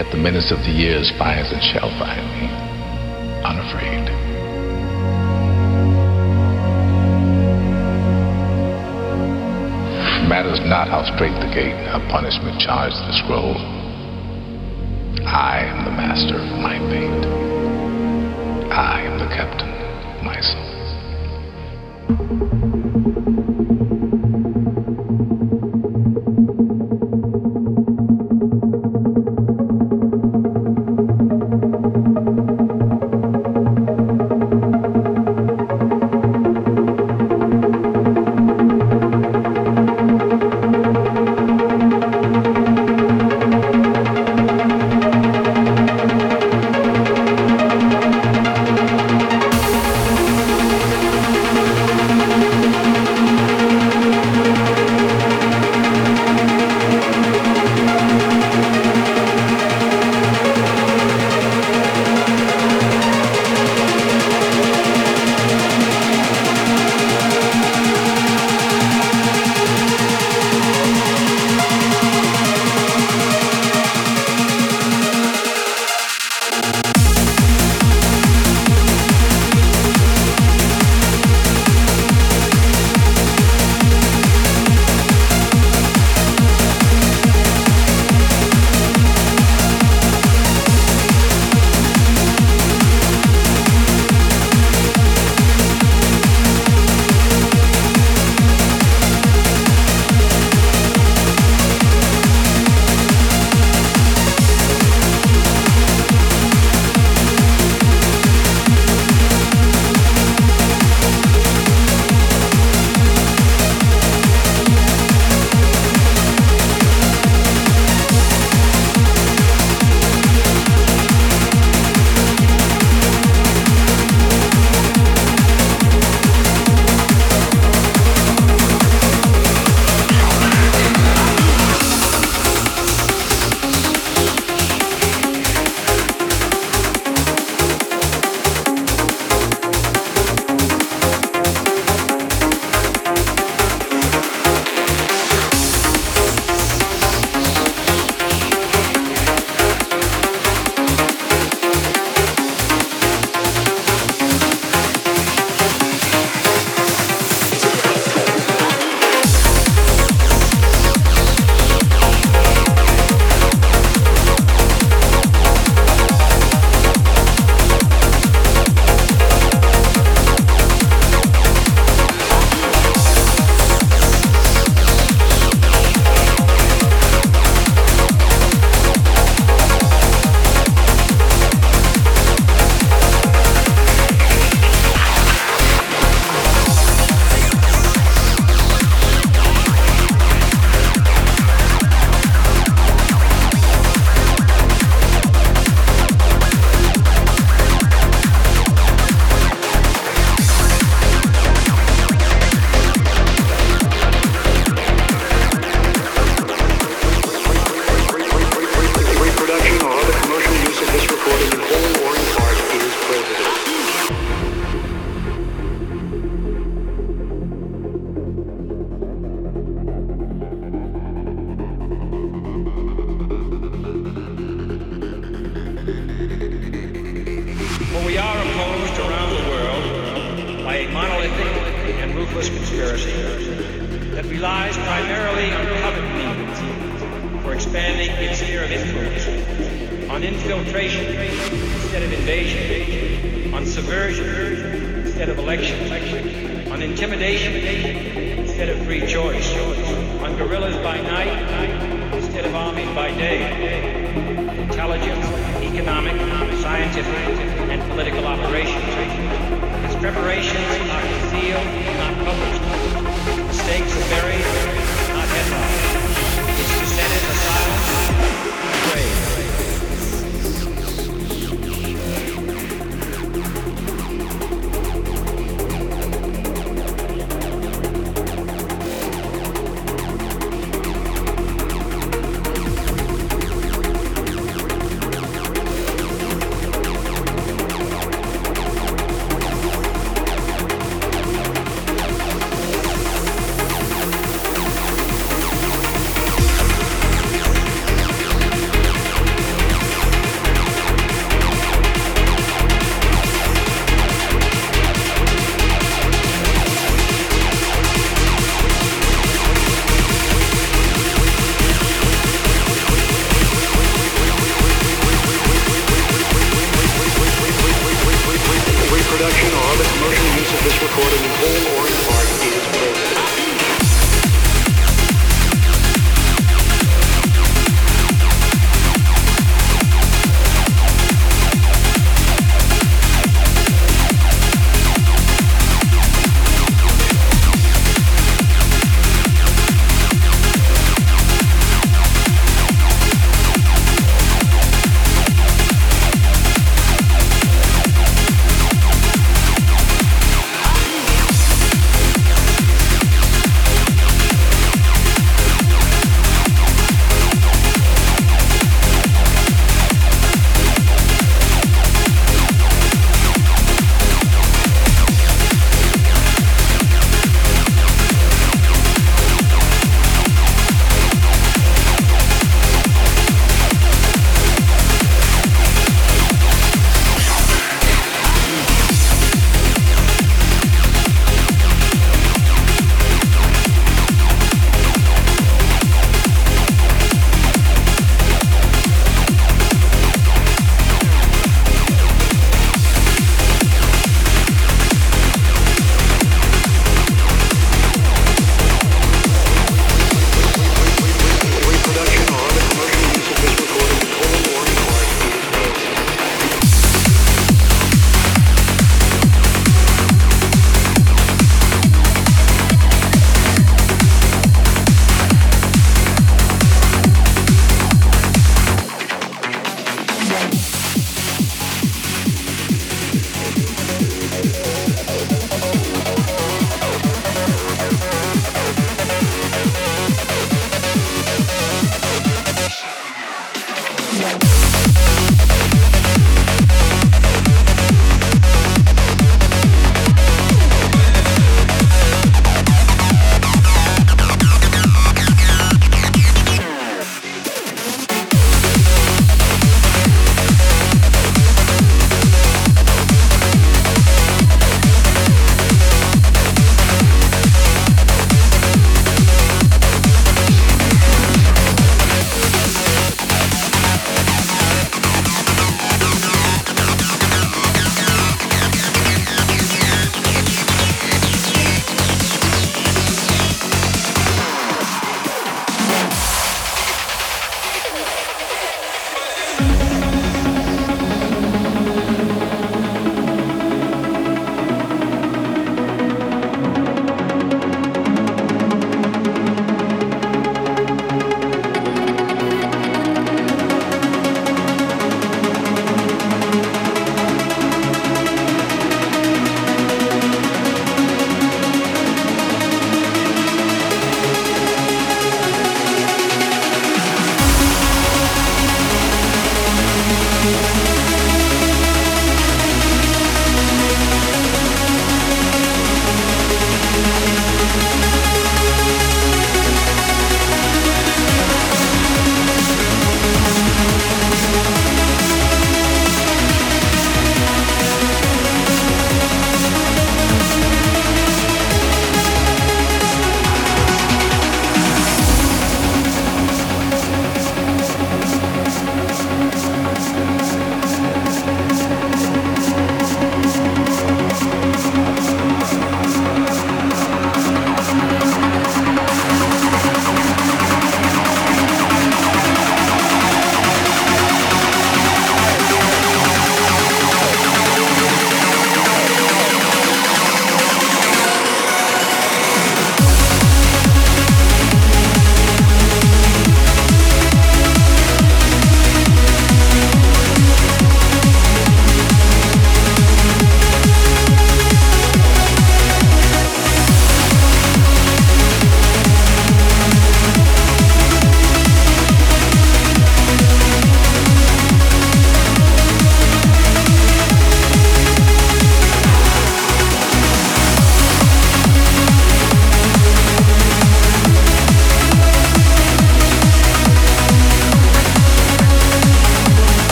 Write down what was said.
Yet the menace of the years finds and shall find me, unafraid. Matters not how strait the gate, how punishment charged the scroll.